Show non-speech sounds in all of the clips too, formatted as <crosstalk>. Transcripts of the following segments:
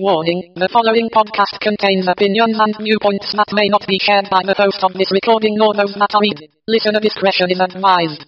Warning, the following podcast contains opinions and viewpoints that may not be shared by the host of this recording nor those that are read. Listener discretion is advised.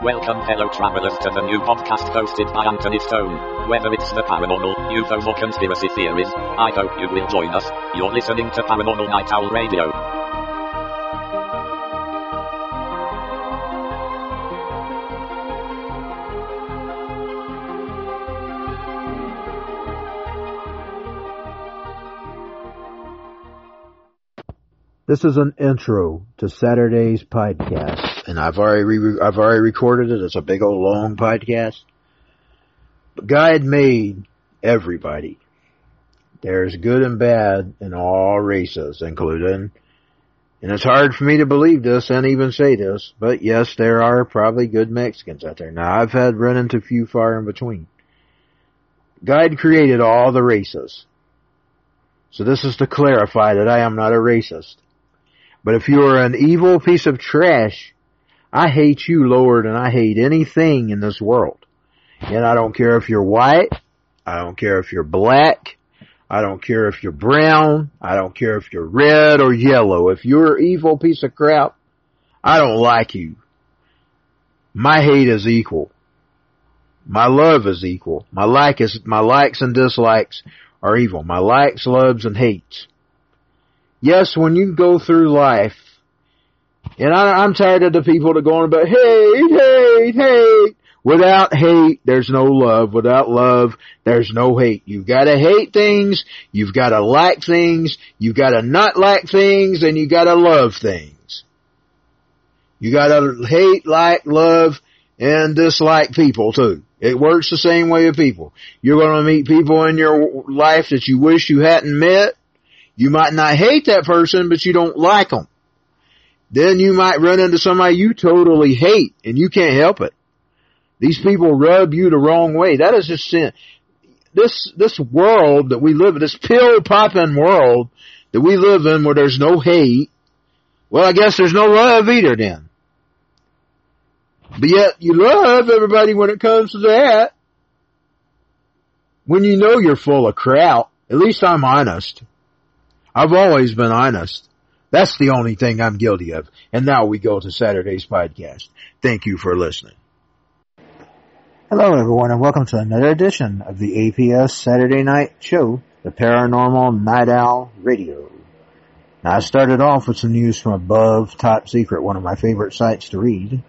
Welcome fellow travelers to the new podcast hosted by Anthony Stone. Whether it's the paranormal, UFOs or conspiracy theories, I hope you will join us. You're listening to Paranormal Night Owl Radio. This is an intro to Saturday's podcast, and I've already re- I've already recorded it. It's a big old long podcast. But God made everybody. There's good and bad in all races, including, and it's hard for me to believe this and even say this, but yes, there are probably good Mexicans out there. Now I've had run into few far in between. God created all the races. So this is to clarify that I am not a racist. But if you are an evil piece of trash, I hate you, Lord, and I hate anything in this world. And I don't care if you're white. I don't care if you're black. I don't care if you're brown. I don't care if you're red or yellow. If you're an evil piece of crap, I don't like you. My hate is equal. My love is equal. My like is, my likes and dislikes are evil. My likes, loves, and hates. Yes, when you go through life, and I, I'm tired of the people that go on about hate, hate, hate. Without hate, there's no love. Without love, there's no hate. You've gotta hate things, you've gotta like things, you've gotta not like things, and you gotta love things. You gotta hate, like, love, and dislike people too. It works the same way with people. You're gonna meet people in your life that you wish you hadn't met. You might not hate that person, but you don't like them. Then you might run into somebody you totally hate and you can't help it. These people rub you the wrong way. That is just sin. This, this world that we live in, this pill popping world that we live in where there's no hate, well I guess there's no love either then. But yet you love everybody when it comes to that. When you know you're full of crap, at least I'm honest. I've always been honest. That's the only thing I'm guilty of. And now we go to Saturday's podcast. Thank you for listening. Hello everyone and welcome to another edition of the APS Saturday Night Show, the Paranormal Night Owl Radio. Now I started off with some news from above Top Secret, one of my favorite sites to read.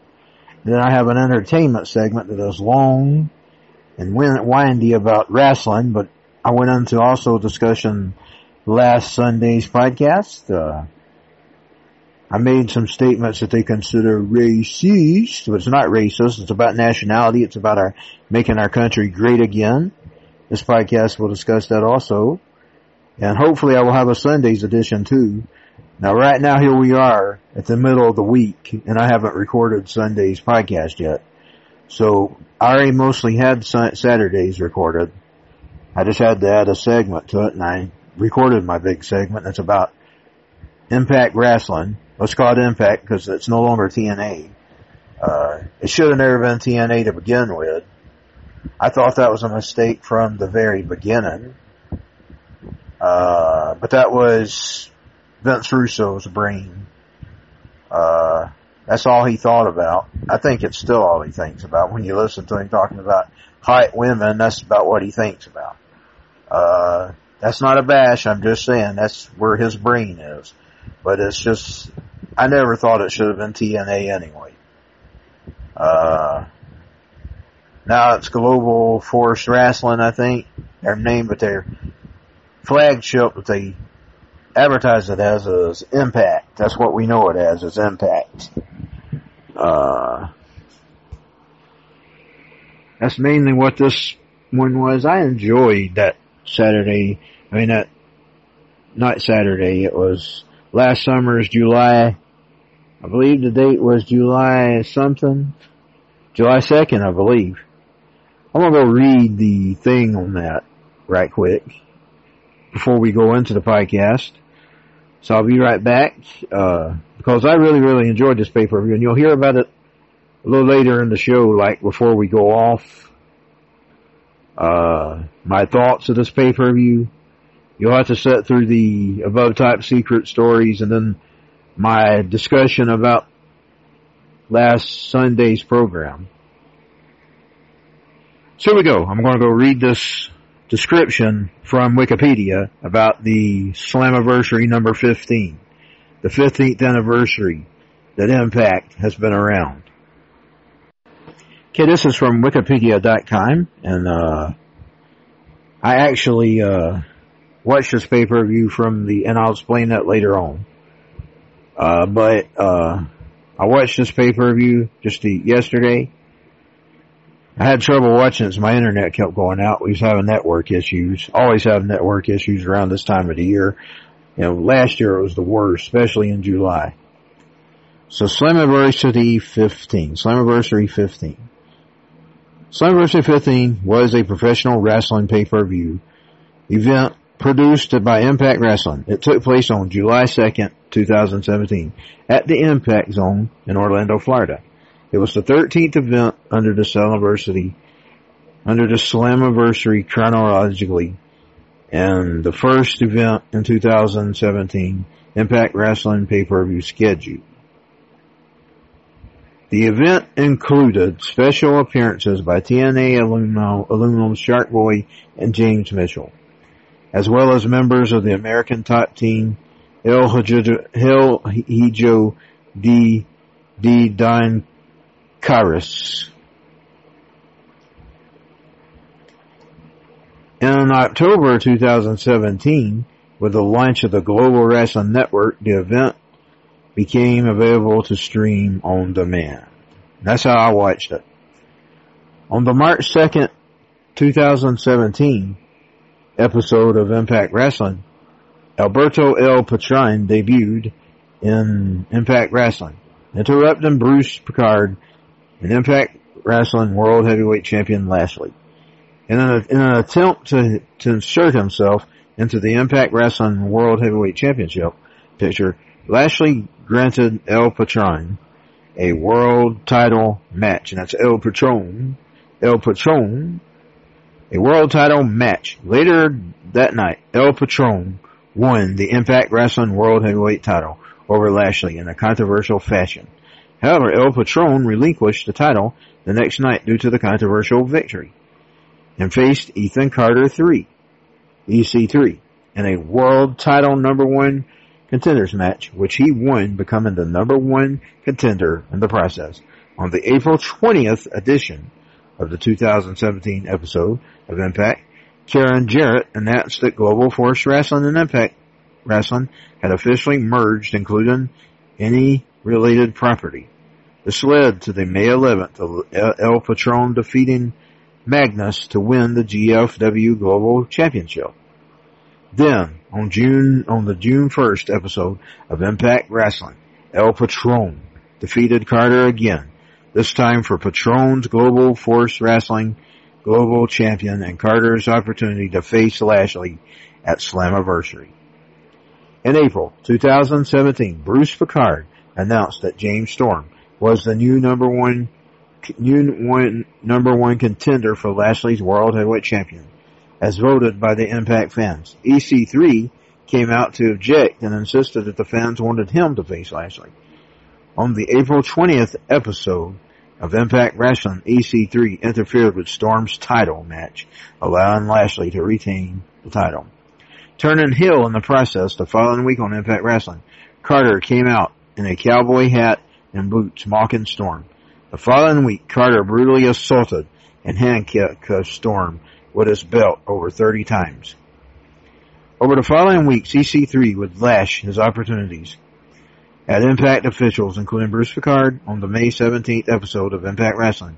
Then I have an entertainment segment that is long and windy about wrestling, but I went into also discussion last Sunday's podcast. Uh, I made some statements that they consider racist, but it's not racist. It's about nationality. It's about our making our country great again. This podcast will discuss that also. And hopefully I will have a Sunday's edition too. Now right now here we are at the middle of the week and I haven't recorded Sunday's podcast yet. So I already mostly had Saturdays recorded. I just had to add a segment to it and I recorded my big segment. It's about Impact Wrestling. Let's call it Impact because it's no longer TNA. Uh, it should have never been TNA to begin with. I thought that was a mistake from the very beginning. Uh, but that was Vince Russo's brain. Uh, that's all he thought about. I think it's still all he thinks about. When you listen to him talking about hot women, that's about what he thinks about. Uh, that's not a bash, I'm just saying that's where his brain is. But it's just, I never thought it should have been TNA anyway. Uh, now it's Global Force Wrestling, I think, their name, but their flagship that they advertise it as is Impact. That's what we know it as, is Impact. Uh, that's mainly what this one was. I enjoyed that Saturday. I mean that night Saturday. It was last summer's July. I believe the date was July something. July 2nd, I believe. I'm gonna go read the thing on that right quick before we go into the podcast. So I'll be right back, uh, because I really, really enjoyed this pay-per-view and you'll hear about it a little later in the show, like before we go off. Uh, my thoughts of this pay-per-view. You'll have to sit through the above top secret stories and then my discussion about last Sunday's program. So here we go. I'm going to go read this description from Wikipedia about the Slammiversary number 15, the 15th anniversary that Impact has been around. Okay, this is from Wikipedia.com, and uh, I actually uh, watched this pay-per-view from the, and I'll explain that later on. Uh, but uh, I watched this pay-per-view just the, yesterday. I had trouble watching it, so my internet kept going out. We was having network issues. Always have network issues around this time of the year. You know, last year it was the worst, especially in July. So Slammiversary 15, Slammiversary 15. Slammiversary 15 was a professional wrestling pay-per-view event produced by Impact Wrestling. It took place on July 2nd, 2017 at the Impact Zone in Orlando, Florida. It was the 13th event under the Slammiversary, under the Slammiversary chronologically, and the first event in 2017 Impact Wrestling pay-per-view schedule. The event included special appearances by TNA alumni, alumnum Shark Boy and James Mitchell, as well as members of the American Top Team El Hijo D. D. Caris. In October 2017, with the launch of the Global Wrestling Network, the event became available to stream on demand. That's how I watched it. On the March 2nd, 2017 episode of Impact Wrestling, Alberto El Patron debuted in Impact Wrestling, interrupting Bruce Prichard an Impact Wrestling World Heavyweight Champion Lashley. In an, in an attempt to, to insert himself into the Impact Wrestling World Heavyweight Championship picture, Lashley granted El Patron a world title match, and that's El Patron, El Patron, a world title match. Later that night, El Patron won the Impact Wrestling World Heavyweight title over Lashley in a controversial fashion. However, El Patron relinquished the title the next night due to the controversial victory and faced Ethan Carter 3, EC3, in a world title number one contenders match, which he won, becoming the number one contender in the process. On the April 20th edition of the 2017 episode of Impact, Karen Jarrett announced that Global Force Wrestling and Impact Wrestling had officially merged, including any related property. This led to the May 11th El Patron defeating Magnus to win the GFW Global Championship. Then, on June, on the June 1st episode of Impact Wrestling, El Patron defeated Carter again, this time for Patron's Global Force Wrestling Global Champion and Carter's opportunity to face Lashley at Slammiversary. In April 2017, Bruce Prichard announced that James Storm was the new number one, new one, number one contender for Lashley's World Heavyweight Champion as voted by the Impact fans. EC3 came out to object and insisted that the fans wanted him to face Lashley. On the April 20th episode of Impact Wrestling, EC3 interfered with Storm's title match, allowing Lashley to retain the title. Turning heel in the process the following week on Impact Wrestling, Carter came out in a cowboy hat and boots mocking Storm. The following week, Carter brutally assaulted and handcuffed Storm with his belt over 30 times. Over the following weeks, EC3 would lash his opportunities at Impact officials, including Bruce Prichard, on the May 17th episode of Impact Wrestling.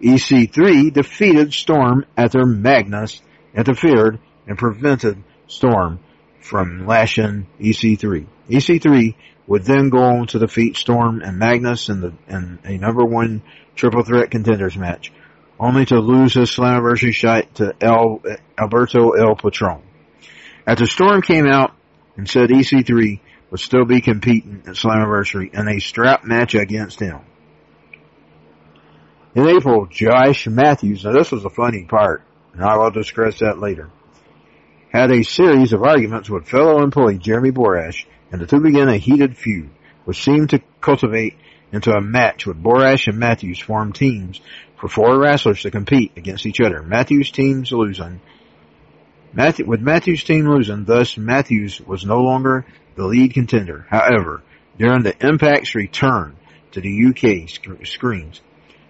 EC3 defeated Storm after Magnus interfered and prevented Storm from lashing EC3. EC3 would then go on to defeat Storm and Magnus in the in a number one triple threat contenders match, only to lose his Slammiversary shot to El, Alberto El Patron. After Storm came out and said EC3 would still be competing at Slammiversary in a strap match against him. In April, Josh Matthews, now this was the funny part, and I will discuss that later, had a series of arguments with fellow employee Jeremy Borash, and the two began a heated feud, which seemed to cultivate into a match with Borash and Matthews formed teams for four wrestlers to compete against each other. Matthews' teams losing. Matthew, with Matthews' team losing, thus Matthews was no longer the lead contender. However, during the Impact's return to the UK sc- screens,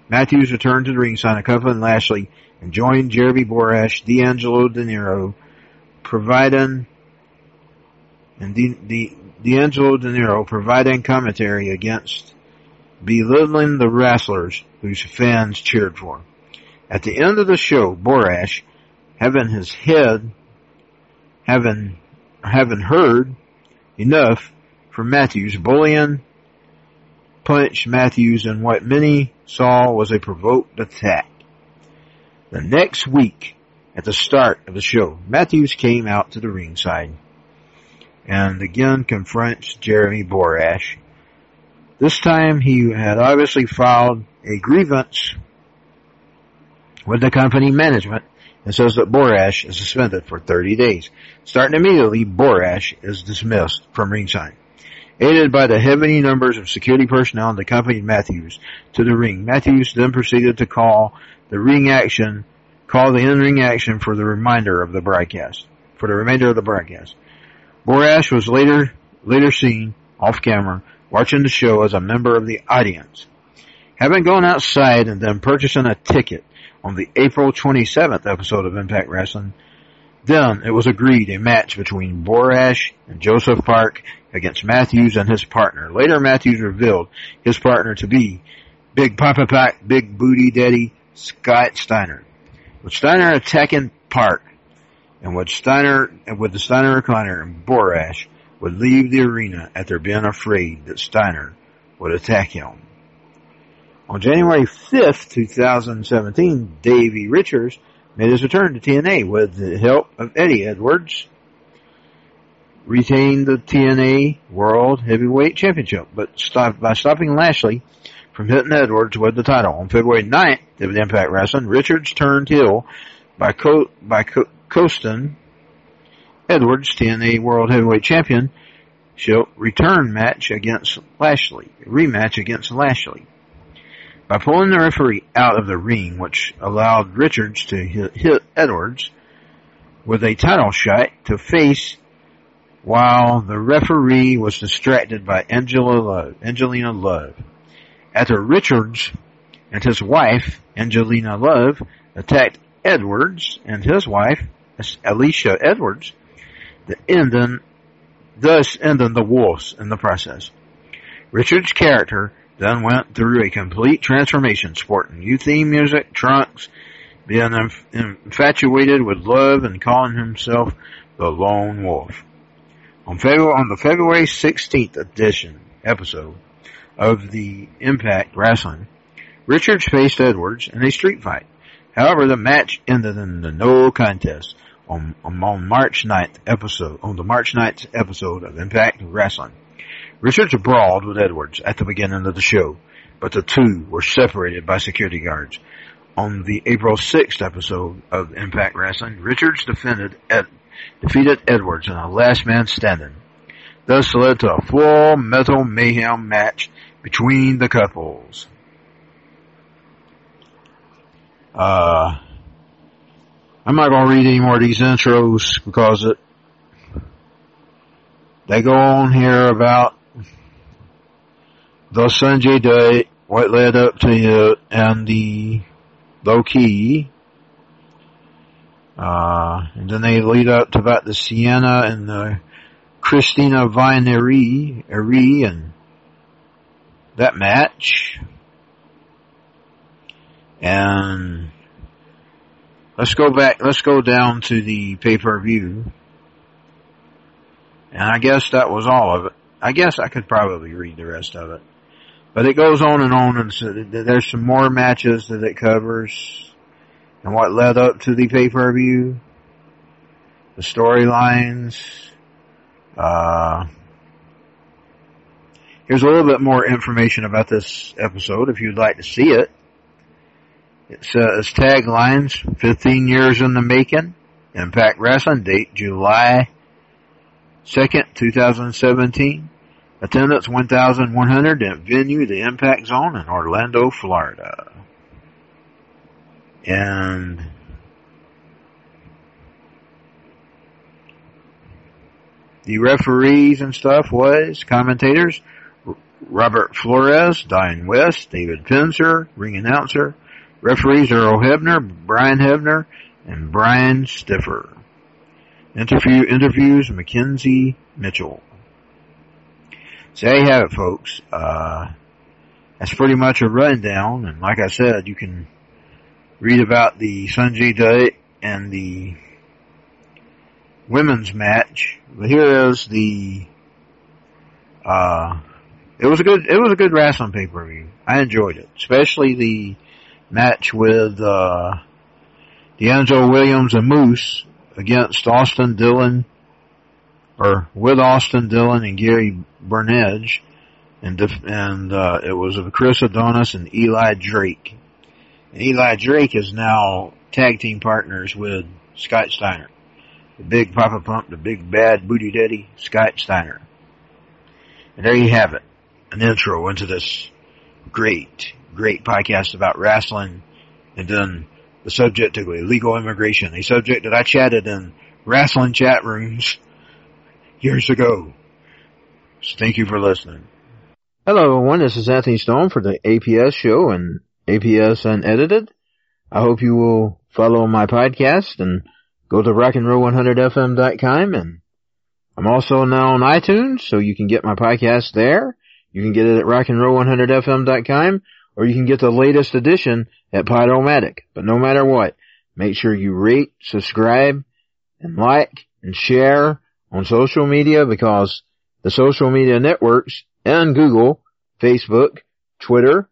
Matthews returned to the ringside accompanying Lashley and joined Jeremy Borash, D'Angelo Dinero, providing and the D'Angelo Dinero providing commentary against belittling the wrestlers whose fans cheered for. At the end of the show, Borash, having his head, having, having heard enough for Matthews, bullying punched Matthews in what many saw was a provoked attack. The next week, at the start of the show, Matthews came out to the ringside and again confronts Jeremy Borash. This time he had obviously filed a grievance with the company management and says that Borash is suspended for 30 days. Starting immediately, Borash is dismissed from ringside. Aided by the heavy numbers of security personnel that accompanied Matthews to the ring, Matthews then proceeded to call the ring action, call the in-ring action for the remainder of the broadcast, for the remainder of the broadcast. Borash was later, later seen off camera watching the show as a member of the audience. Having gone outside and then purchasing a ticket on the April 27th episode of Impact Wrestling, then it was agreed a match between Borash and Joseph Park against Matthews and his partner. Later Matthews revealed his partner to be Big Papa Pump, Big Booty Daddy Scott Steiner. With Steiner attacking Park and with Steiner and with the Steiner recliner and Borash would leave the arena after being afraid that Steiner would attack him. On January 5th, 2017, Davey Richards made his return to TNA with the help of Eddie Edwards, retained the TNA World Heavyweight Championship, but stopped by stopping Lashley from hitting Edwards with the title. On February 9th, of Impact Wrestling, Richards turned heel by co- by co- coasting Edwards, TNA World Heavyweight Champion, shall return match against Lashley, rematch against Lashley. By pulling the referee out of the ring, which allowed Richards to hit, Edwards with a title shot to face while the referee was distracted by Angela Love, Angelina Love. After Richards and his wife, Angelina Love, attacked Edwards and his wife, Alisha Edwards, the ending, thus ending the Wolves in the process. Richard's character then went through a complete transformation, sporting new theme music, trunks, being infatuated with love and calling himself the Lone Wolf. On, February, on the February 16th edition episode of the Impact Wrestling, Richards faced Edwards in a street fight. However, the match ended in the no contest on, on March 9th episode, on the March 9th episode of Impact Wrestling. Richards brawled with Edwards at the beginning of the show, but the two were separated by security guards. On the April 6th episode of Impact Wrestling, Richards defended Ed, defeated Edwards in a last man standing. Thus led to a full metal mayhem match between the couples. Uh, I'm not going to read any more of these intros because it, they go on here about the Sonjay Dutt, what led up to it, and the Low Ki. Uh, and then they lead up to about the Sienna and the Christina Von Eerie, and that match. And let's go back, let's go down to the pay-per-view. And I guess that was all of it. I guess I could probably read the rest of it. But it goes on and on and so there's some more matches that it covers and what led up to the pay-per-view, the storylines, uh, here's a little bit more information about this episode if you'd like to see it. It says taglines, 15 years in the making, Impact Wrestling, date July 2nd, 2017. Attendance 1,100 at venue, the Impact Zone in Orlando, Florida. And the referees and stuff was commentators Robert Flores, Diane West, David Penzer, ring announcer, referees Earl Hebner, Brian Hebner, and Brian Stiffler. Interview interviews Mackenzie Mitchell. So there you have it, folks. Uh, that's pretty much a rundown, and like I said, you can read about the Sonjay Dutt and the women's match. But here is the uh, it was a good it was a good wrestling pay per view. I enjoyed it, especially the match with uh, DeAngelo Williams and Moose against Austin Dillon, or with Austin Dillon and Gary Burnage, and and uh, it was of Chris Adonis and Eli Drake. And Eli Drake is now tag team partners with Scott Steiner, the big Papa Pump, the big bad booty daddy, Scott Steiner. And there you have it, an intro into this great, great podcast about wrestling, and then the subject of illegal immigration, a subject that I chatted in wrestling chat rooms years ago. So thank you for listening. Hello everyone, this is Anthony Stone for the APS show and APS Unedited. I hope you will follow my podcast and go to rockandroll100fm.com and I'm also now on iTunes, so you can get my podcast there. You can get it at rockandroll100fm.com or you can get the latest edition at Podomatic. But no matter what, make sure you rate, subscribe, and like and share on social media because the social media networks and Google, Facebook, Twitter,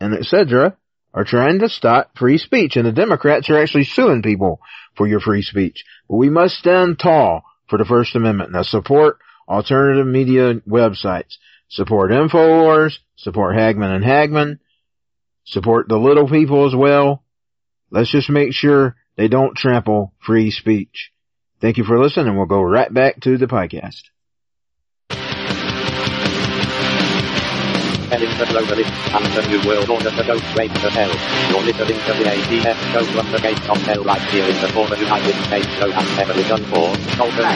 and etc. are trying to stop free speech and the Democrats are actually suing people for your free speech. But we must stand tall for the First Amendment. Now support alternative media websites. Support InfoWars, support Hagmann and Hagmann, support the little people as well. Let's just make sure they don't trample free speech. Thank you for listening and we'll go right back to the podcast. and order to hell. You're listening to the APS show from the gates of hell right here in the former United States never done for.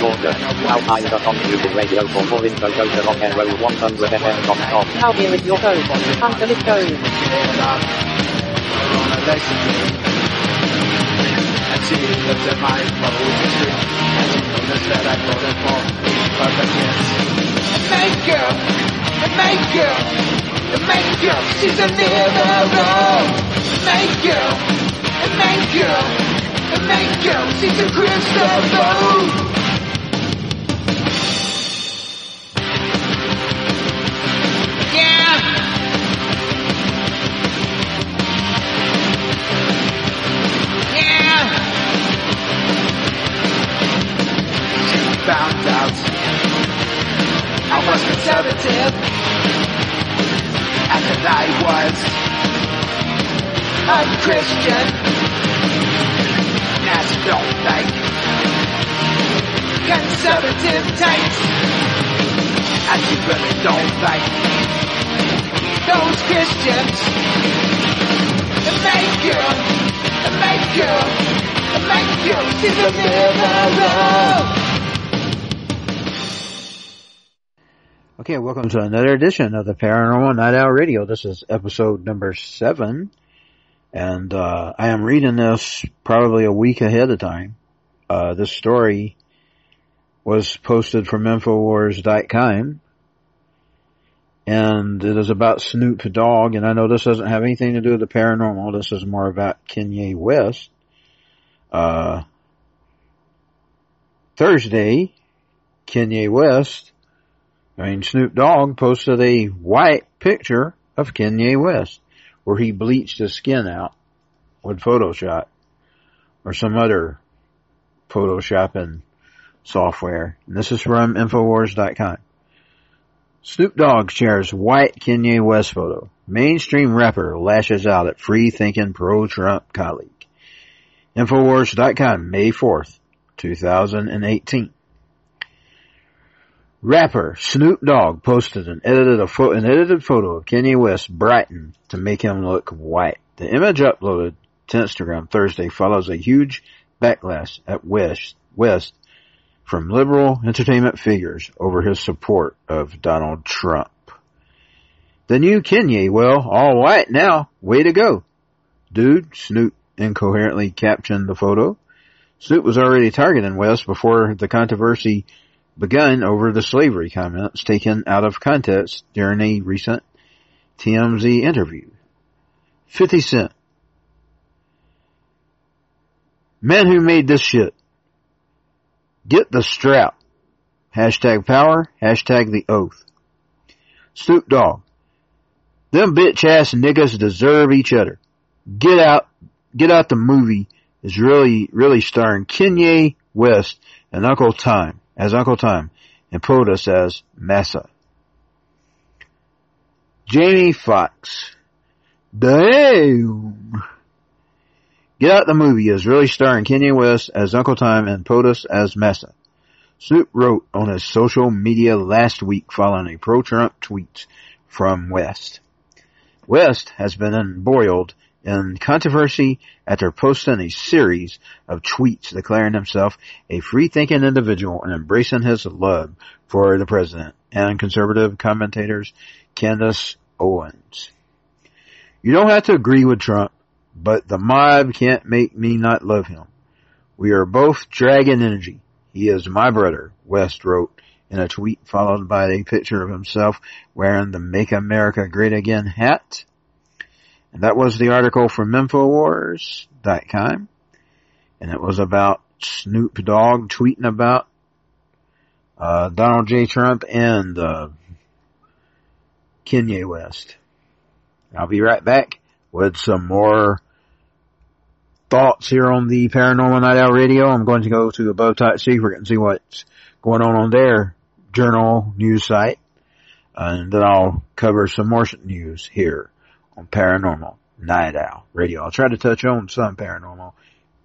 Georgia. Now find us on Radio for more info go to rockandroll100fm.com. Now here is your. And she looked at my history And she noticed that I voted for Republicans Make girl, make girl, make girl She's a liberal Make girl, make girl, make girl She's a Christopher found out I was conservative. And that I was a Christian. And she don't like conservative types and she really don't like those Christians. The main girl, the main girl, the main girl, she's a liberal. Okay, welcome to another edition of the Paranormal Night Owl Radio. This is episode number seven, and uh, I am reading this probably a week ahead of time. Uh, this story was posted from Infowars.com, and it is about Snoop Dogg, and I know this doesn't have anything to do with the paranormal. This is more about Kanye West. Uh, Thursday, Kanye West, I mean Snoop Dogg posted a white picture of Kanye West where he bleached his skin out with Photoshop or some other Photoshopping software. And this is from Infowars.com. Snoop Dogg shares white Kanye West photo. Mainstream rapper lashes out at free thinking pro-Trump colleague. Infowars.com, May 4th, 2018. Rapper Snoop Dogg posted an edited, fo- an edited photo of Kanye West brightened to make him look white. The image uploaded to Instagram Thursday follows a huge backlash at West, West from liberal entertainment figures over his support of Donald Trump. The new Kanye, well, all white now. Way to go. Dude, Snoop incoherently captioned the photo. Snoop was already targeting West before the controversy begun over the slavery comments taken out of context during a recent TMZ interview. 50 Cent. Man who made this shit. Get the strap. Hashtag power, hashtag the oath. Snoop Dogg. Them bitch ass niggas deserve each other. Get out, get out the movie is really, really starring Kanye West and Uncle Time, as Uncle Time, and POTUS as Massa. Jamie Foxx. Damn. Get Out the Movie is really starring Kanye West as Uncle Time and POTUS as Massa. Snoop wrote on his social media last week following a pro-Trump tweet from West. West has been embroiled in controversy after posting a series of tweets declaring himself a free-thinking individual and embracing his love for the president and conservative commentators Candace Owens. You don't have to agree with Trump, but the mob can't make me not love him. We are both dragon energy. He is my brother, West wrote in a tweet followed by a picture of himself wearing the Make America Great Again hat. And that was the article from Infowars.com. And it was about Snoop Dogg tweeting about uh, Donald J. Trump and uh, Kanye West. I'll be right back with some more thoughts here on the Paranormal Night Owl Radio. I'm going to go to Above Top Secret and see what's going on on their journal news site. And then I'll cover some more news here on Paranormal Night Owl Radio. I'll try to touch on some paranormal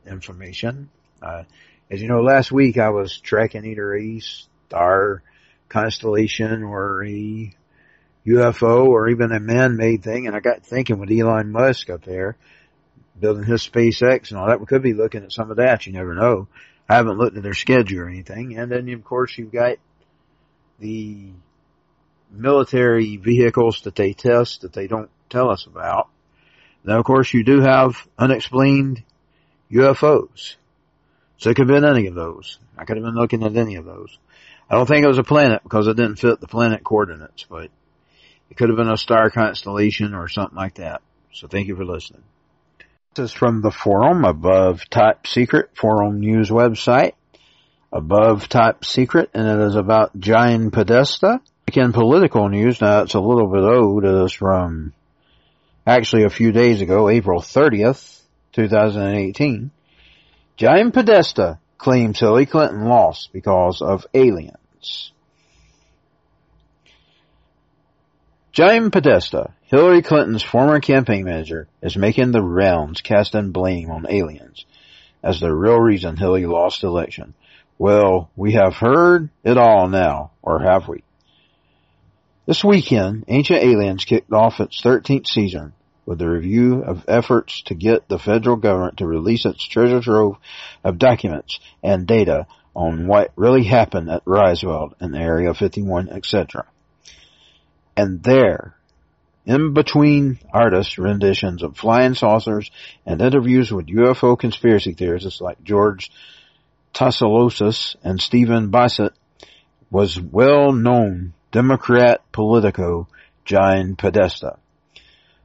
information. Uh, as you know, last week I was tracking either a star constellation or a UFO or even a man-made thing, and I got thinking with Elon Musk up there building his SpaceX and all that, we could be looking at some of that. You never know. I haven't looked at their schedule or anything. And then, of course, you've got the military vehicles that they test that they don't tell us about. Now, of course, you do have unexplained UFOs. So it could have been any of those. I could have been looking at any of those. I don't think it was a planet because it didn't fit the planet coordinates, but it could have been a star constellation or something like that. So thank you for listening. This is from the forum above top secret forum news website above top secret and it is about John Podesta. Again, political news. Now it's a little bit old. It is from actually a few days ago, April 30th, 2018. John Podesta claims Hillary Clinton lost because of aliens. John Podesta, Hillary Clinton's former campaign manager, is making the rounds casting blame on aliens as the real reason Hillary lost election. Well, we have heard it all now, or have we? This weekend, Ancient Aliens kicked off its 13th season with a review of efforts to get the federal government to release its treasure trove of documents and data on what really happened at Roswell and Area 51, etc. And there, in between artists' renditions of flying saucers and interviews with UFO conspiracy theorists like George Tsoukalos and Stephen Bassett, was well-known Democrat Politico John Podesta.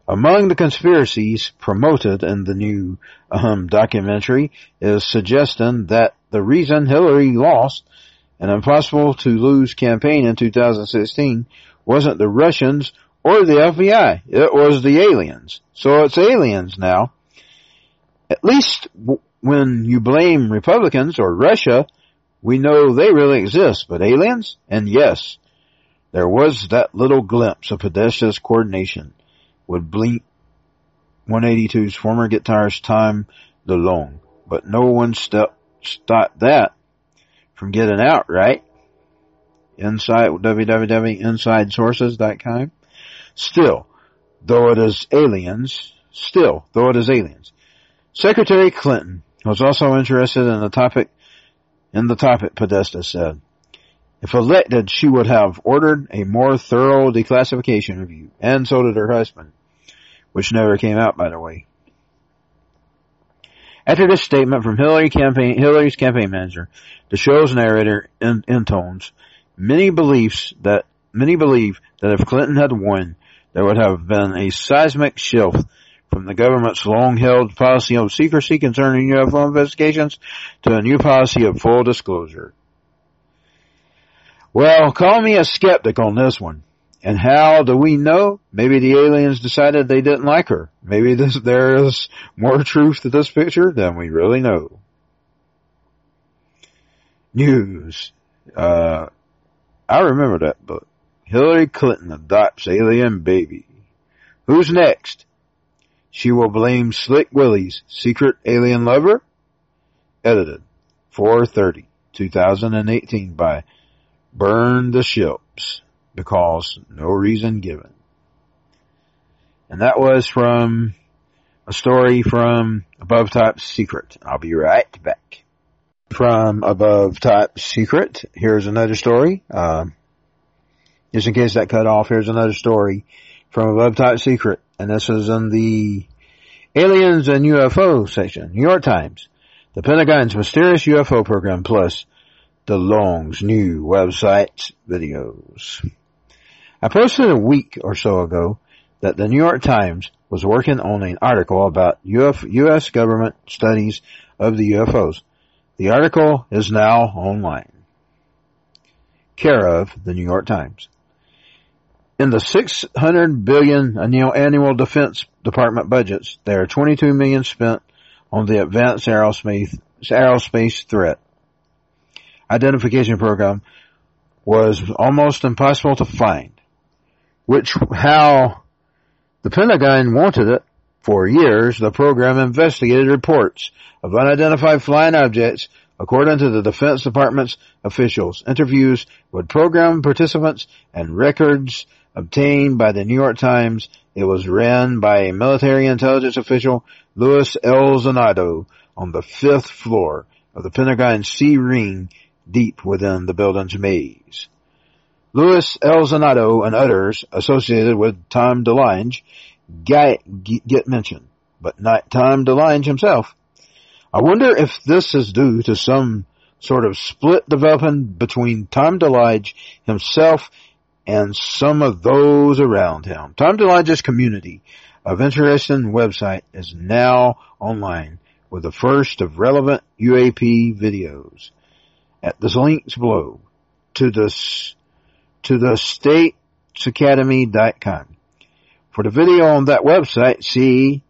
Among the conspiracies promoted in the new um, documentary is suggesting that the reason Hillary lost An impossible to lose campaign in 2016 wasn't the Russians or the FBI. It was the aliens. So it's aliens now. At least when you blame Republicans or Russia, we know they really exist. But aliens? And yes, there was that little glimpse of Podesta's coordination with Blink 182's former guitarist Tom DeLonge. But no one step, stopped that from getting out, right? Inside www.insidesources.com. Still, though it is aliens, still, though it is aliens. Secretary Clinton was also interested in the topic, in the topic Podesta said. If elected, she would have ordered a more thorough declassification review, and so did her husband, which never came out, by the way. After this statement from Hillary campaign, Hillary's campaign manager, the show's narrator in, intones many beliefs that many believe that if Clinton had won, there would have been a seismic shift from the government's long-held policy of secrecy concerning UFO investigations to a new policy of full disclosure. Well, call me a skeptic on this one. And how do we know? Maybe the aliens decided they didn't like her. Maybe this, there is more truth to this picture than we really know. News. Uh, I remember that book. Hillary Clinton adopts alien baby. Who's next? She will blame Slick Willie's secret alien lover? Edited. 430, 2018 by Burn the Ships because no reason given. And that was from a story from Above Top Secret. I'll be right back. From Above Top Secret, here's another story. Um, just in case that cut off, here's another story from Above Top Secret. And this is in the Aliens and UFO section. New York Times. The Pentagon's mysterious UFO program plus DeLonge's new website videos. I posted a week or so ago that the New York Times was working on an article about Uf- U.S. government studies of the UFOs. The article is now online. Care of the New York Times. In the 600 billion annual, annual defense department budgets, there are 22 million spent on the advanced aerospace, aerospace threat. Identification program was almost impossible to find, which how the Pentagon wanted it. For years, the program investigated reports of unidentified flying objects according to the Defense Department's officials, interviews with program participants, and records obtained by the New York Times. It was ran by a military intelligence official, Luis Elizondo, on the fifth floor of the Pentagon C ring deep within the building's maze. Louis L. And others associated with Tom DeLonge get mentioned, but not Tom DeLonge himself. I wonder if this is due to some sort of split developing between Tom DeLonge himself and some of those around him. Tom DeLonge's community of interesting website is now online with the first of relevant UAP videos at the links below to the to the statesacademy.com. For the video on that website, see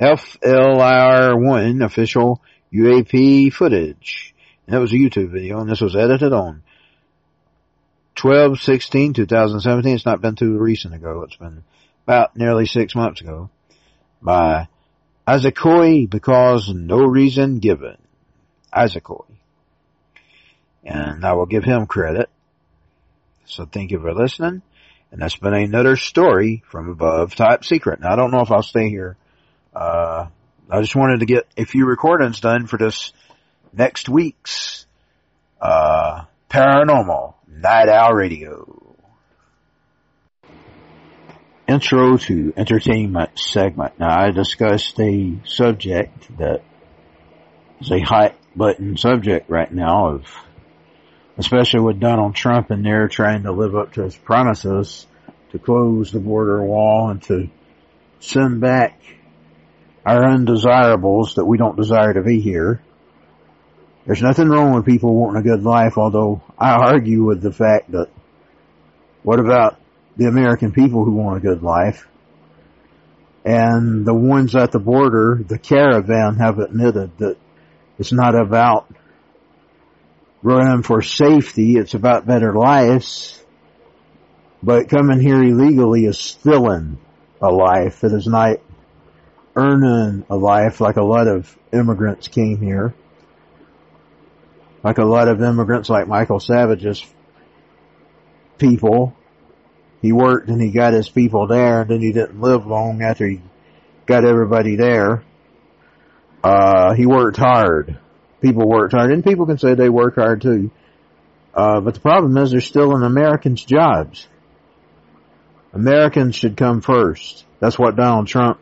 FLR1 official UAP footage. And that was a YouTube video, and this was edited on 12-16-2017. It's not been too recent ago. It's been about nearly six months ago by Isaacoy because no reason given. Isaacoy. And I will give him credit. So thank you for listening. And that's been another story from above top secret. Now I don't know if I'll stay here. Uh, I just wanted to get a few recordings done for this next week's, uh, paranormal night owl radio. Intro to entertainment segment. Now I discussed a subject that is a hot button subject right now of especially with Donald Trump in there trying to live up to his promises to close the border wall and to send back our undesirables that we don't desire to be here. There's nothing wrong with people wanting a good life, although I argue with the fact that what about the American people who want a good life? And the ones at the border, the caravan have admitted that it's not about running for safety, it's about better lives. But coming here illegally is stealing a life. It is not earning a life like a lot of immigrants came here. Like a lot of immigrants like Michael Savage's people. He worked and he got his people there and then he didn't live long after he got everybody there. Uh, he worked hard. People worked hard and people can say they work hard too. Uh, but the problem is they're still in Americans' jobs. Americans should come first. That's what Donald Trump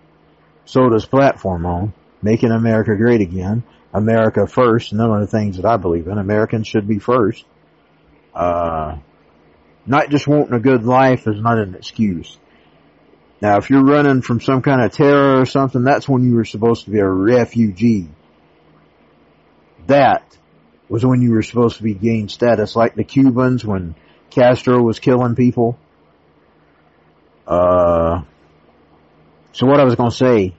sold his platform on. Making America great again. America first. None of the things that I believe in. Americans should be first. Uh, not just wanting a good life is not an excuse. Now, if you're running from some kind of terror or something, that's when you were supposed to be a refugee. That was when you were supposed to be gain status, like the Cubans when Castro was killing people. Uh, so what I was going to say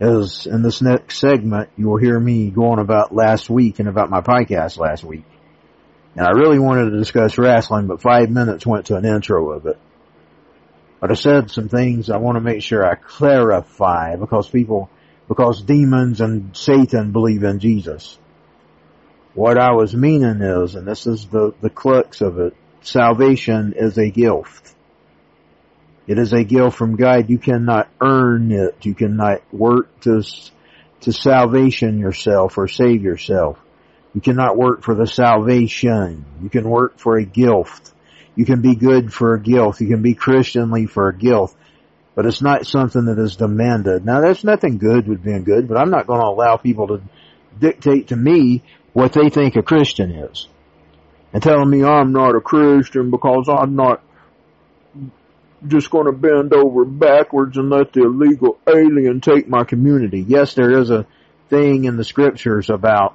is in this next segment, you will hear me going about last week and about my podcast last week. And I really wanted to discuss wrestling, but five minutes went to an intro of it. But I said some things I want to make sure I clarify because people, because demons and Satan believe in Jesus. What I was meaning is, and this is the, the crux of it, salvation is a gift. It is a gift from God. You cannot earn it. You cannot work to, to salvation yourself or save yourself. You cannot work for the salvation. You can work for a gift. You can be good for a gift. You can be Christianly for a gift. But it's not something that is demanded. Now there's nothing good with being good, but I'm not going to allow people to dictate to me what they think a Christian is. And telling me I'm not a Christian because I'm not just going to bend over backwards and let the illegal alien take my community. Yes, there is a thing in the scriptures about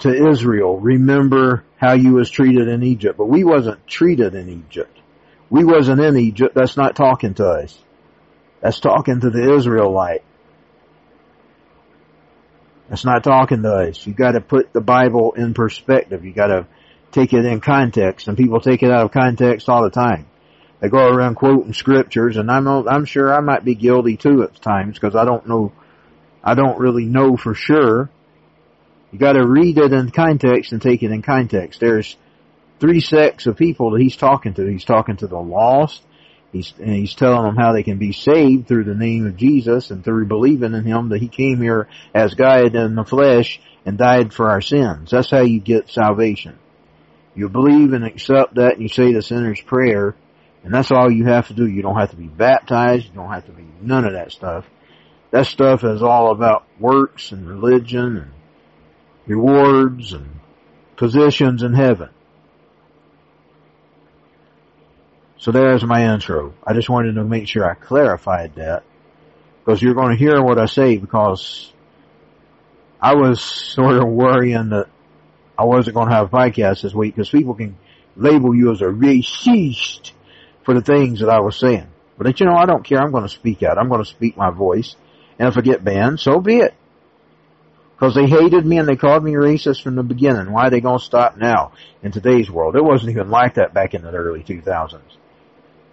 to Israel, remember how you was treated in Egypt. But we wasn't treated in Egypt. We wasn't in Egypt. That's not talking to us. That's talking to the Israelite. That's not talking to us. You gotta put the Bible in perspective. You gotta take it in context and people take it out of context all the time. They go around quoting scriptures and I'm, I'm sure I might be guilty too at times because I don't know, I don't really know for sure. You gotta read it in context and take it in context. There's three sects of people that he's talking to. He's talking to the lost. He's, and he's telling them how they can be saved through the name of Jesus and through believing in him that he came here as God in the flesh and died for our sins. That's how you get salvation. You believe and accept that and you say the sinner's prayer and that's all you have to do. You don't have to be baptized. You don't have to be none of that stuff. That stuff is all about works and religion and rewards and positions in heaven. So there's my intro. I just wanted to make sure I clarified that because you're going to hear what I say because I was sort of worrying that I wasn't going to have a podcast this week because people can label you as a racist for the things that I was saying. But you know, I don't care. I'm going to speak out. I'm going to speak my voice. And if I get banned, so be it. Because they hated me and they called me racist from the beginning. Why are they going to stop now in today's world? It wasn't even like that back in the early 2000s.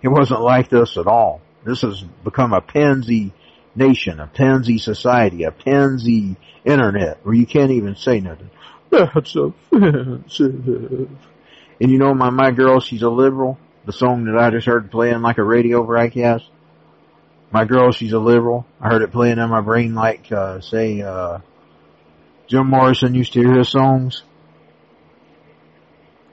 It wasn't like this at all. This has become a pansy nation, a pansy society, a pansy internet where you can't even say nothing. That's offensive. And you know my, my girl, she's a liberal the song that I just heard playing like a radio broadcast. My girl, she's a liberal. I heard it playing in my brain like, uh, say, uh, Jim Morrison used to hear his songs.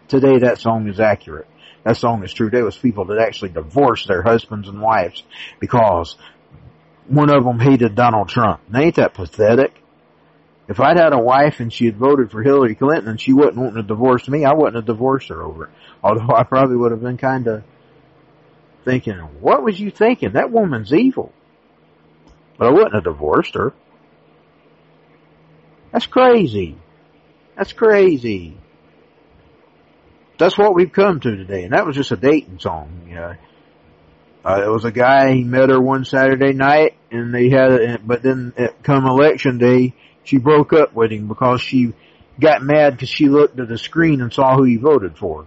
Today that song is accurate. That song is true. There was people that actually divorced their husbands and wives because one of them hated Donald Trump. Now ain't that pathetic? If I'd had a wife and she had voted for Hillary Clinton and she wasn't wanting to divorce me, I wouldn't have divorced her over it. Although I probably would have been kind of thinking, what was you thinking? That woman's evil. But I wouldn't have divorced her. That's crazy. That's crazy. That's what we've come to today, and that was just a dating song, you know. Uh, it was a guy, he met her one Saturday night, and they had, but then at come election day, she broke up with him because she got mad because she looked at the screen and saw who he voted for.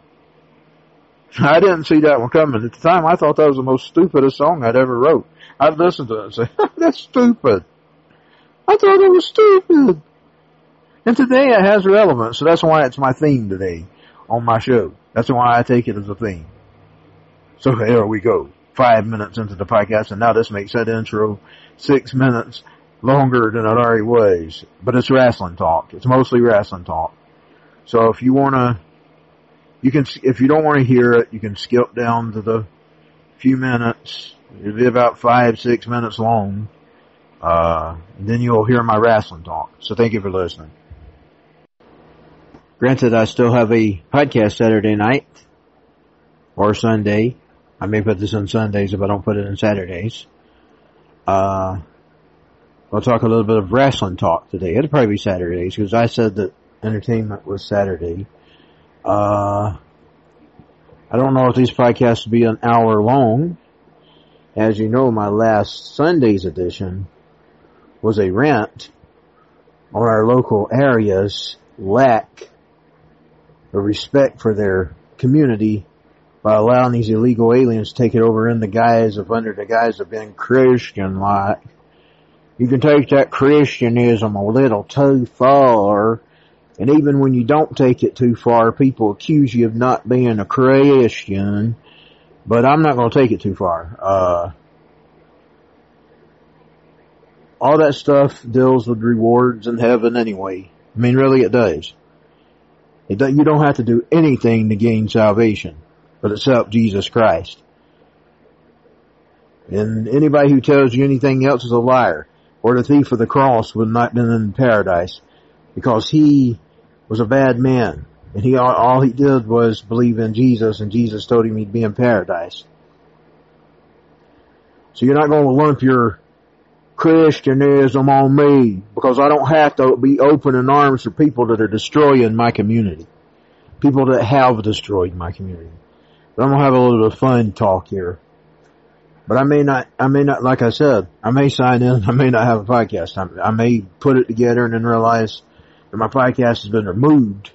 <laughs> I didn't see that one coming. At the time, I thought that was the most stupidest song I'd ever wrote. I'd listen to it and say, <laughs> that's stupid. I thought it was stupid. And today it has relevance, so that's why it's my theme today on my show. That's why I take it as a theme. So there we go. Five minutes into the podcast, and now this makes that intro six minutes longer than it already was. But it's wrestling talk. It's mostly wrestling talk. So if you wanna, you can, if you don't want to hear it, you can skip down to the few minutes. It'll be about five, six minutes long. Uh, then you'll hear my wrestling talk. So thank you for listening. Granted, I still have a podcast Saturday night or Sunday. I may put this on Sundays if I don't put it on Saturdays. Uh, I'll talk a little bit of wrestling talk today. It'll probably be Saturdays because I said that entertainment was Saturday. Uh, I don't know if these podcasts will be an hour long. As you know, my last Sunday's edition was a rant on our local areas lack of respect for their community by allowing these illegal aliens to take it over in the guise of under the guise of being Christian like. You can take that Christianism a little too far, and even when you don't take it too far, people accuse you of not being a Christian, but I'm not going to take it too far. Uh, all that stuff deals with rewards in heaven anyway. I mean, really it does. You don't have to do anything to gain salvation, but accept Jesus Christ. And anybody who tells you anything else is a liar. Or the thief of the cross would not been in paradise because he was a bad man. And he, all he did was believe in Jesus and Jesus told him he'd be in paradise. So you're not going to lump your Christianism on me because I don't have to be open in arms for people that are destroying my community. People that have destroyed my community. But I'm gonna have a little bit of fun talk here. But I may not, I may not, like I said, I may sign in, <laughs> I may not have a podcast. I, I may put it together and then realize that my podcast has been removed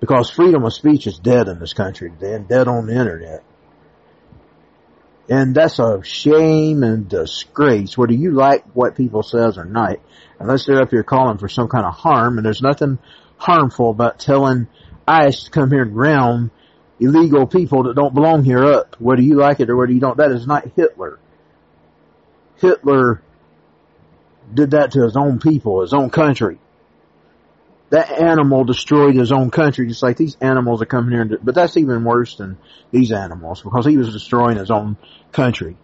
because freedom of speech is dead in this country and dead on the internet. And that's a shame and disgrace, whether you like what people says or not, unless they're up here calling for some kind of harm, and there's nothing harmful about telling ICE to come here and round illegal people that don't belong here up, whether you like it or whether you don't. That is not Hitler. Hitler did that to his own people, his own country that animal destroyed his own country, just like these animals are coming here. but that's even worse than these animals because he was destroying his own country.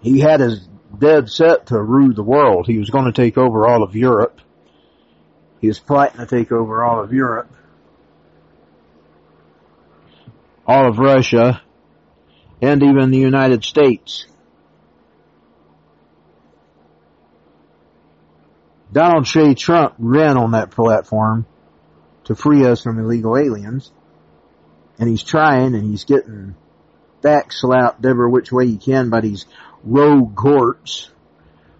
He had his dead set to rule the world. He was going to take over all of Europe. He was plotting to take over all of Europe, all of Russia, and even the United States. Donald J. Trump ran on that platform to free us from illegal aliens. And he's trying and he's getting backslapped every which way he can by these rogue courts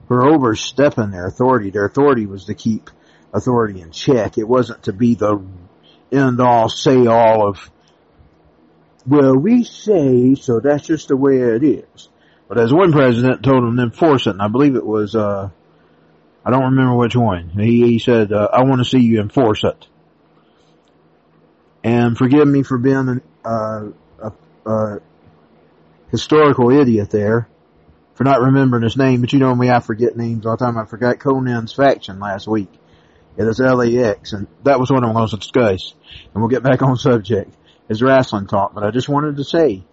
who are overstepping their authority. Their authority was to keep authority in check. It wasn't to be the end all say all of, well, we say, so that's just the way it is. But as one president told him to enforce it, and I believe it was, uh, I don't remember which one. He, he said, uh, I want to see you enforce it. And forgive me for being uh, a, a historical idiot there, for not remembering his name, but you know me, I forget names all the time. I forgot Konnan's faction last week. It is LAX, and that was what I'm going discuss. And we'll get back on subject. Is wrestling talk, but I just wanted to say,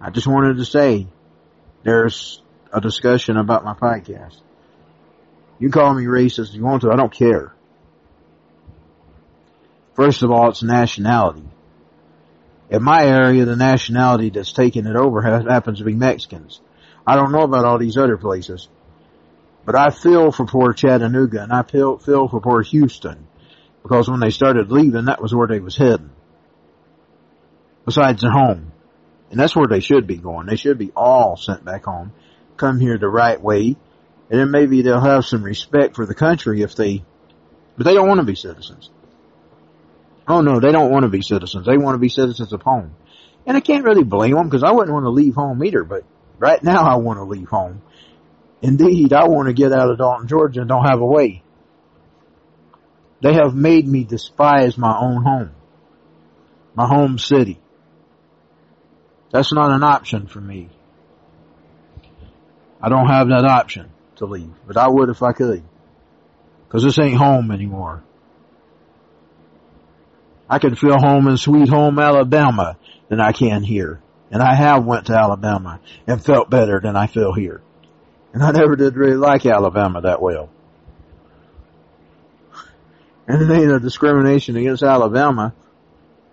I just wanted to say, there's a discussion about my podcast. You call me racist if you want to. I don't care. First of all, it's nationality. In my area, the nationality that's taking it over happens to be Mexicans. I don't know about all these other places. But I feel for poor Chattanooga and I feel, feel for poor Houston because when they started leaving, that was where they was heading. Besides their home. And that's where they should be going. They should be all sent back home, come here the right way, and then maybe they'll have some respect for the country if they, but they don't want to be citizens. Oh no, they don't want to be citizens. They want to be citizens of home. And I can't really blame them because I wouldn't want to leave home either, but right now I want to leave home. Indeed, I want to get out of Dalton, Georgia and don't have a way. They have made me despise my own home. My home city. That's not an option for me. I don't have that option to leave, but I would if I could. Cause this ain't home anymore. I can feel home in sweet home Alabama than I can here. And I have went to Alabama and felt better than I feel here. And I never did really like Alabama that well. And it ain't a discrimination against Alabama.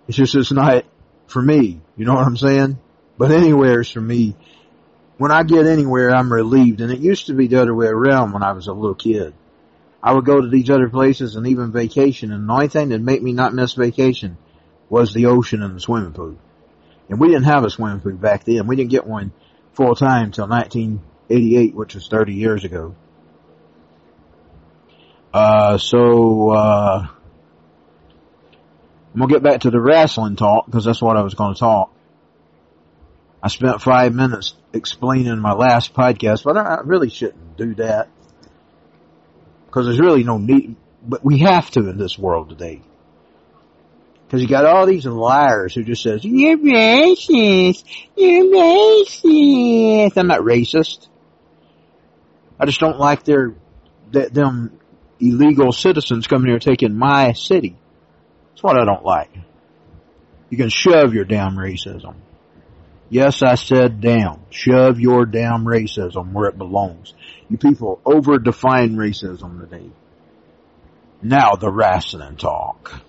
It's just it's not for me. You know what I'm saying? But anywhere's for me. When I get anywhere, I'm relieved. And it used to be the other way around when I was a little kid. I would go to these other places and even vacation, and the only thing that made me not miss vacation was the ocean and the swimming pool. And we didn't have a swimming pool back then. We didn't get one full time until 1988, which was 30 years ago. Uh, so, uh, I'm gonna get back to the wrestling talk because that's what I was gonna talk. I spent five minutes explaining my last podcast, but I really shouldn't do that because there's really no need, but we have to in this world today. Because you got all these liars who just says, you're racist, you're racist. I'm not racist. I just don't like their, them illegal citizens coming here taking my city. That's what I don't like. You can shove your damn racism. Yes, I said damn. Shove your damn racism where it belongs. You people over define racism today. Now the wrestling talk.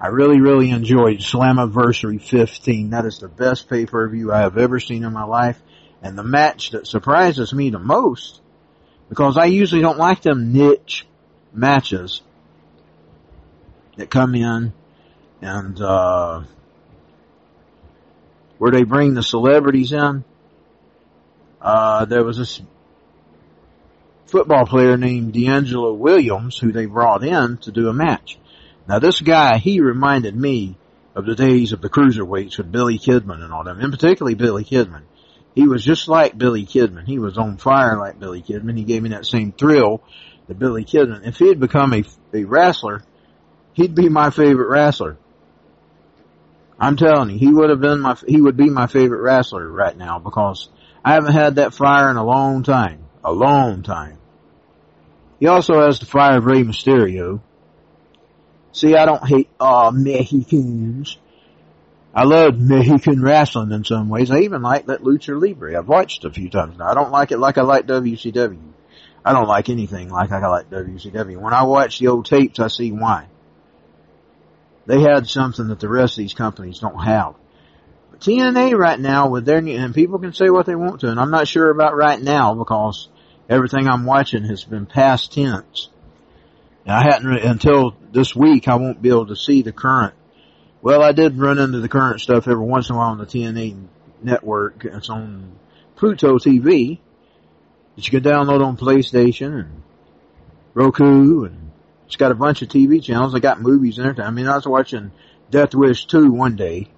I really, really enjoyed Slammiversary 15. That is the best pay-per-view I have ever seen in my life. And the match that surprises me the most, because I usually don't like them niche matches that come in and, uh, where they bring the celebrities in. Uh, there was this football player named DeAngelo Williams who they brought in to do a match. Now this guy, he reminded me of the days of the cruiserweights with Billy Kidman and all them, and particularly Billy Kidman. He was just like Billy Kidman. He was on fire like Billy Kidman. He gave me that same thrill that Billy Kidman. If he had become a, a wrestler, he'd be my favorite wrestler. I'm telling you, he would have been my, he would be my favorite wrestler right now because I haven't had that fire in a long time. A long time. He also has the fire of Rey Mysterio. See, I don't hate, uh, Mexicans. I love Mexican wrestling in some ways. I even like that Lucha Libre. I've watched a few times now. I don't like it like I like WCW. I don't like anything like I like WCW. When I watch the old tapes, I see why. They had something that the rest of these companies don't have. But TNA right now with their, and people can say what they want to, and I'm not sure about right now because everything I'm watching has been past tense. And I hadn't, until this week, I won't be able to see the current. Well, I did run into the current stuff every once in a while on the TNA network. It's on Pluto TV that you can download on PlayStation and Roku and it's got a bunch of TV channels. They got movies and everything. I mean, I was watching Death Wish 2 one day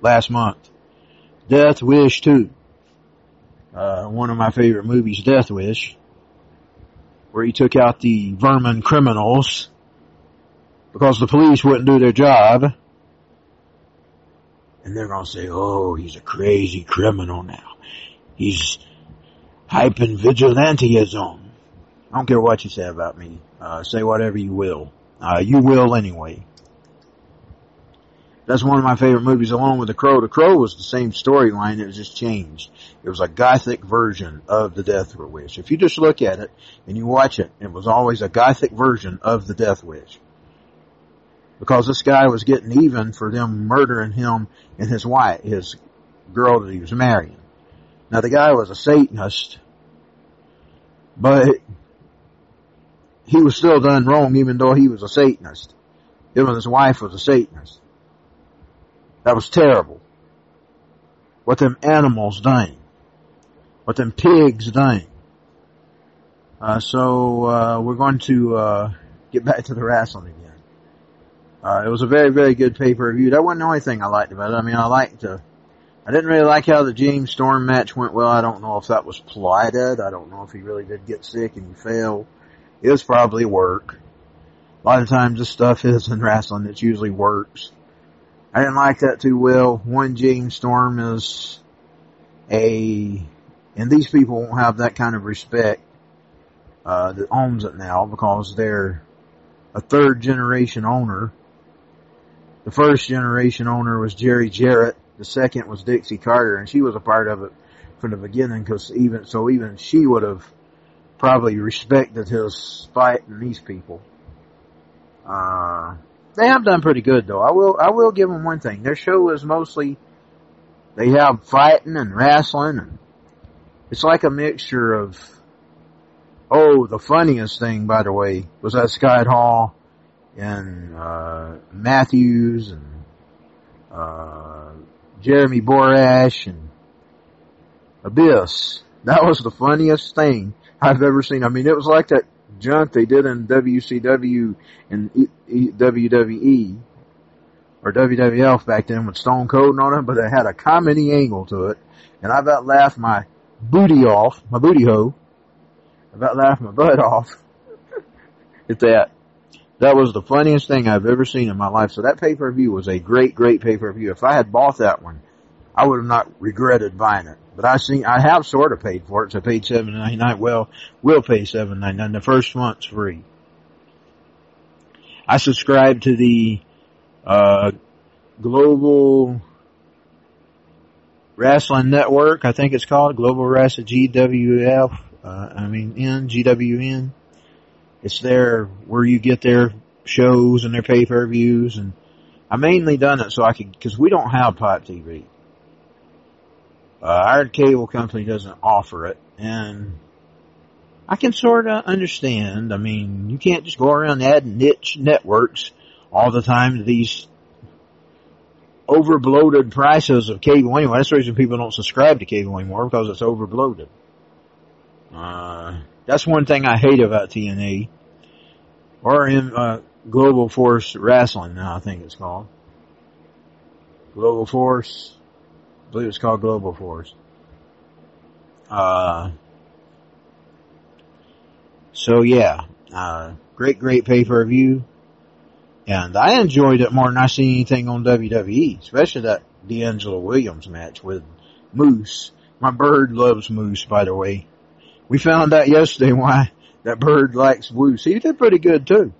last month. Death Wish 2. Uh, one of my favorite movies, Death Wish, where he took out the vermin criminals because the police wouldn't do their job. And they're gonna say, oh, he's a crazy criminal now. He's hyping vigilantism. I don't care what you say about me. Uh, say whatever you will. Uh, you will anyway. That's one of my favorite movies along with The Crow. The Crow was the same storyline, it was just changed. It was a gothic version of The Death Wish. If you just look at it and you watch it, it was always a gothic version of The Death Wish. Because this guy was getting even for them murdering him and his wife, his girl that he was marrying. Now the guy was a Satanist But he was still done wrong even though he was a Satanist. Even his wife was a Satanist. That was terrible. What them animals done. What them pigs done. Uh, so, uh, we're going to, uh, get back to the wrestling again. Uh, it was a very, very good pay-per-view. That wasn't the only thing I liked about it. I mean, I liked, uh, I didn't really like how the James Storm match went well. I don't know if that was plotted. I don't know if he really did get sick and he fell. Was probably work. A lot of times this stuff is in wrestling. It usually works. I didn't like that too well. One James Storm is a, and these people won't have that kind of respect, uh, that owns it now because they're a third generation owner. The first generation owner was Jerry Jarrett. The second was Dixie Carter and she was a part of it from the beginning because even, so even she would have probably respected his fighting these people. Uh, they have done pretty good though. I will, I will give them one thing. Their show is mostly, they have fighting and wrestling and it's like a mixture of, oh, the funniest thing, by the way, was that Scott Hall and, uh, Mathews and, uh, Jeremy Borash and Abyss. That was the funniest thing I've ever seen. I mean, it was like that junk they did in WCW and WWE or WWF back then with Stone Cold and all that, but it had a comedy angle to it. And I about laughed my booty off, my booty hole. I about laughed my butt off <laughs> at that. That was the funniest thing I've ever seen in my life. So that pay-per-view was a great, great pay-per-view. If I had bought that one, I would have not regretted buying it. But I seen, I have sort of paid for it. So I paid seven ninety nine. Well, we'll pay seven ninety nine. The first month's free. I subscribe to the uh, Global Wrestling Network. I think it's called Global Wrestling GWF. Uh, I mean N GWN. It's there where you get their shows and their pay per views, and I mainly done it so I could because we don't have Pop TV. Uh, our cable company doesn't offer it, and I can sort of understand. I mean, you can't just go around adding niche networks all the time to these overbloated prices of cable anyway. That's the reason people don't subscribe to cable anymore because it's overbloated. Uh, that's one thing I hate about TNA or in uh, Global Force Wrestling now I think it's called. Global Force I believe it's called Global Force. Uh, so yeah, uh, great, great pay-per-view. And I enjoyed it more than I seen anything on WWE, especially that DeAngelo Williams match with Moose. My bird loves Moose, by the way. We found out yesterday <laughs> why that bird likes Moose. He did pretty good too.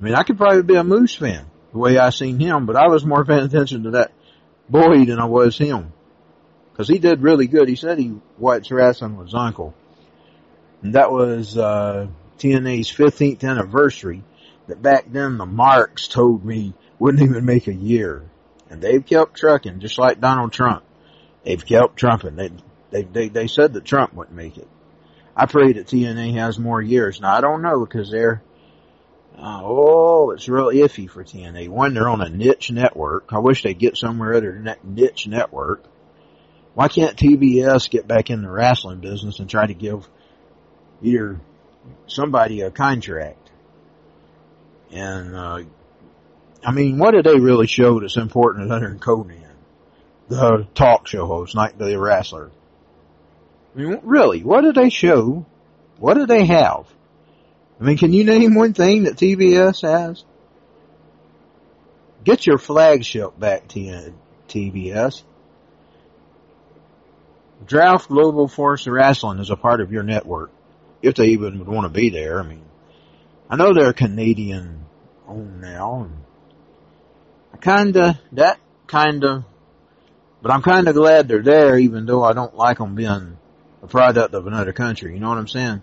I mean, I could probably be a Moose fan the way I seen him, but I was more paying attention to that boy than I was him. Cause he did really good. He said he watched wrestling with his uncle. And that was, uh, TNA's 15th anniversary that back then the marks told me wouldn't even make a year. And they've kept trucking just like Donald Trump. They've kept trumping. They, they, they, they said that Trump wouldn't make it. I pray that TNA has more years. Now I don't know because they're, uh, oh, it's real iffy for TNA. One, they're on a niche network. I wish they'd get somewhere other than that niche network. Why can't TBS get back in the wrestling business and try to give either somebody a contract? And, uh, I mean, what did they really show that's important other than Conan? The talk show host, not the wrestler. I mean, really, what did they show? What did they have? I mean, can you name one thing that TBS has? Get your flagship back, to TBS. Draft Global Force Wrestling is a part of your network. If they even would want to be there. I mean, I know they're Canadian owned now. And I kinda, that kinda, but I'm kinda glad they're there even though I don't like them being a product of another country. You know what I'm saying?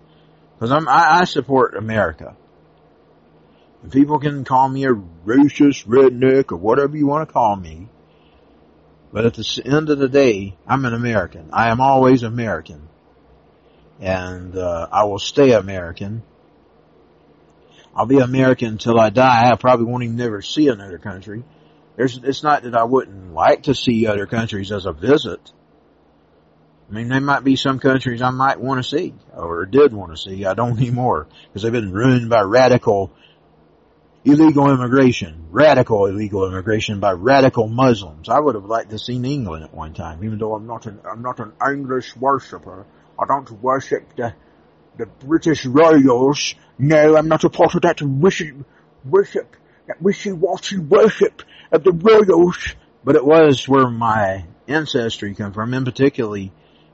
Because I'm, I, I support America. And people can call me a racist redneck or whatever you want to call me. But at the end of the day, I'm an American. I am always American. and uh, I will stay American. I'll be American until I die. I probably won't even never see another country. There's, it's not that I wouldn't like to see other countries as a visit. I mean, there might be some countries I might want to see, or did want to see. I don't <laughs> anymore, because they've been ruined by radical illegal immigration, radical illegal immigration by radical Muslims. I would have liked to seen England at one time, even though I'm not an I'm not an English worshipper. I don't worship the the British royals. No, I'm not a part of that wishy worship, that wishy-washy worship of the royals. But it was where my ancestry come from, and particularly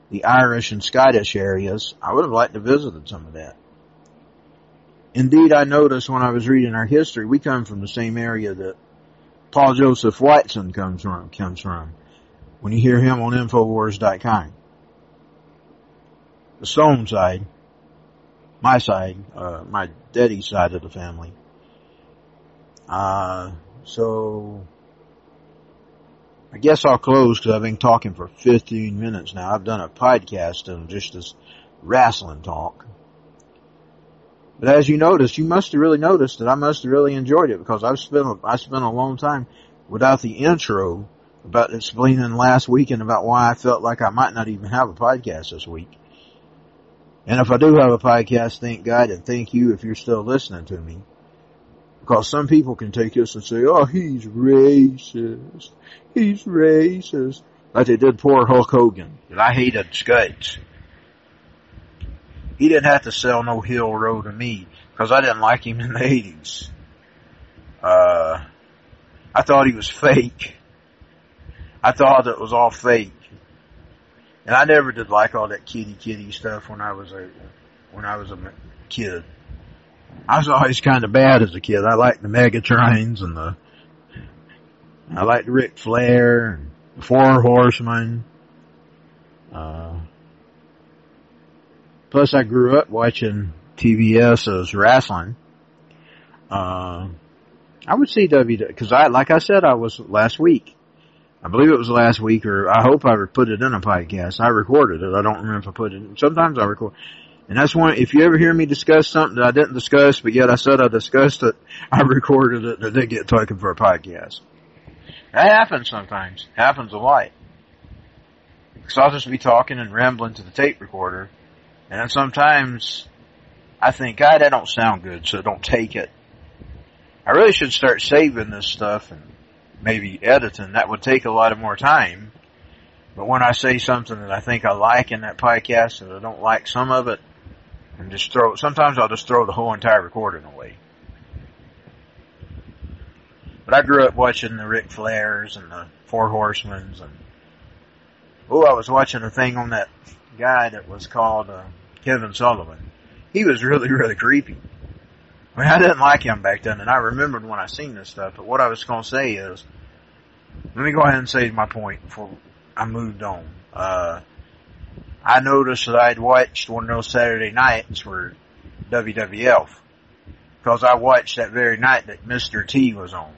the Irish and Scottish areas. I would have liked to visit some of that. Indeed, I noticed when I was reading our history, we come from the same area that Paul Joseph Watson comes from, comes from. When you hear him on Infowars.com. The Stone side, my side, uh, my daddy's side of the family. Uh, so, I guess I'll close because I've been talking for 15 minutes now. I've done a podcast of just this wrestling talk. But as you noticed, you must have really noticed that I must have really enjoyed it because I've spent a, I spent a long time without the intro about explaining last weekend about why I felt like I might not even have a podcast this week. And if I do have a podcast, thank God and thank you if you're still listening to me. Because some people can take this and say, oh, he's racist. He's racist. Like they did poor Hulk Hogan. That I hated Scots. He didn't have to sell no Hill Row to me because I didn't like him in the 80s. Uh, I thought he was fake. I thought it was all fake. And I never did like all that kitty kitty stuff when I was a, when I was a kid. I was always kind of bad as a kid. I liked the Megatrains and the, I liked Ric Flair and the Four Horsemen. Uh, Plus, I grew up watching TBS as wrestling. Uh, I would see W because I, like I said, I was last week. I believe it was last week, or I hope I put it in a podcast. I recorded it. I don't remember if I put it. In. Sometimes I record, and that's one. If you ever hear me discuss something that I didn't discuss, but yet I said I discussed it, <laughs> I recorded it, and it did get taken for a podcast. That happens sometimes. Happens a lot. Because I'll just be talking and rambling to the tape recorder, and then sometimes I think, God, that don't sound good, so don't take it. I really should start saving this stuff and maybe editing. That would take a lot of more time. But when I say something that I think I like in that podcast and I don't like some of it, and just throw, sometimes I'll just throw the whole entire recording away. But I grew up watching the Ric Flairs and the Four Horsemen and, oh, I was watching a thing on that guy that was called uh, Kevin Sullivan. He was really, really creepy. I mean, I didn't like him back then, and I remembered when I seen this stuff. But what I was to say is, let me go ahead and say my point before I moved on. Uh, I noticed that I'd watched one of those Saturday nights for WWF because I watched that very night that Mr. T was on.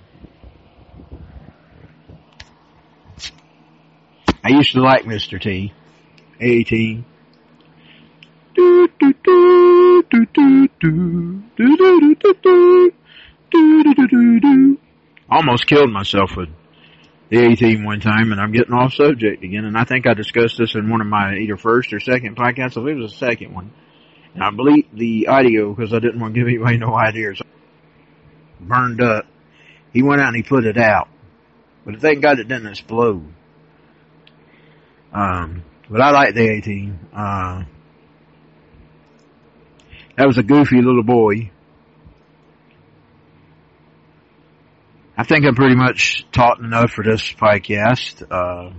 I used to like Mr. T. 18. Almost killed myself with the A-Team one time, and I'm getting off subject again. And I think I discussed this in one of my either first or second podcasts. I believe it was the second one. And I believe the audio because I didn't want to give anybody no ideas. Burned up. He went out and he put it out, but thank God it didn't explode. Um, but I like the A-Team. Uh, that was a goofy little boy. I think I'm pretty much taught enough for this podcast. Uh,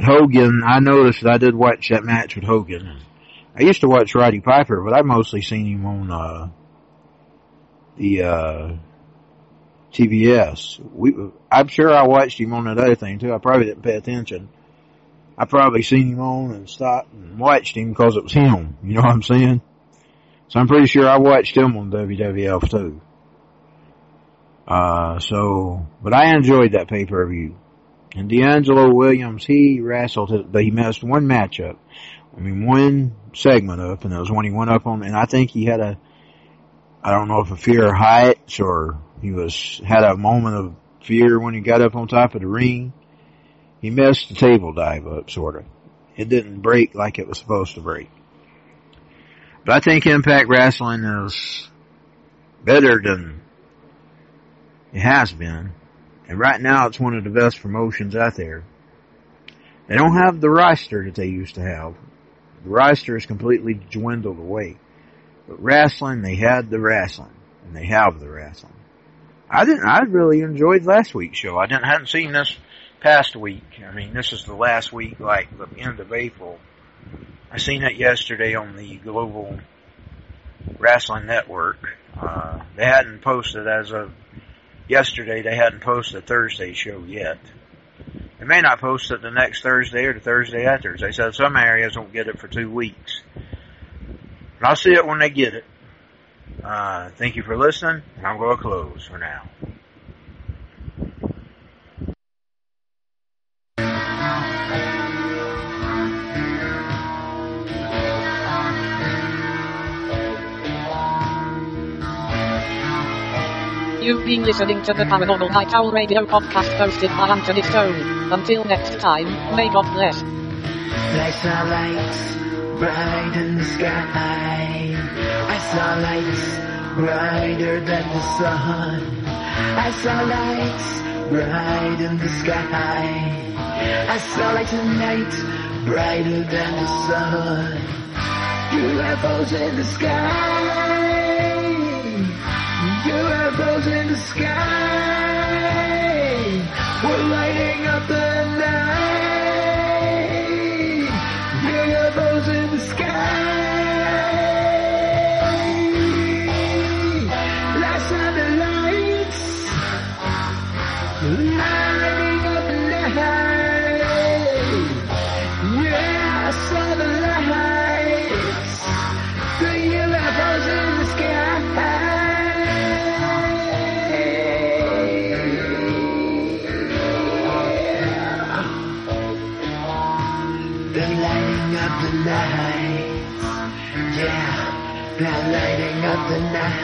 Hogan, I noticed that I did watch that match with Hogan. I used to watch Roddy Piper, but I mostly seen him on, uh, the, uh, TBS. We, I'm sure I watched him on that other thing too. I probably didn't pay attention. I probably seen him on and stopped and watched him because it was him. You know what I'm saying? So I'm pretty sure I watched him on WWF too. Uh, so, but I enjoyed that pay per view. And DeAngelo Williams, he wrestled, but he missed one matchup. I mean, one segment up, and it was when he went up on, and I think he had a, I don't know if a fear of heights or he was had a moment of fear when he got up on top of the ring. He messed the table dive up, sort of. It didn't break like it was supposed to break. But I think Impact Wrestling is better than it has been. And right now it's one of the best promotions out there. They don't have the roster that they used to have. The roster is completely dwindled away. But wrestling, they had the wrestling. And they have the wrestling. I didn't, I really enjoyed last week's show. I didn't, hadn't seen this past week. I mean, this is the last week, like the end of April. I seen it yesterday on the Global Wrestling Network. Uh, they hadn't posted as of yesterday. They hadn't posted a Thursday show yet. They may not post it the next Thursday or the Thursday after. They said some areas won't get it for two weeks. I'll see it when they get it. Uh, thank you for listening, and I'm going to close for now. You've been listening to the Paranormal Night Owl Radio podcast hosted by Anthony Stone. Until next time, may God bless. I saw lights bright in the sky. I saw lights brighter than the sun. I saw lights bright in the sky. I saw lights tonight brighter than the sun. UFOs in the sky. UFOs in the sky. We're lighting up the night. The night.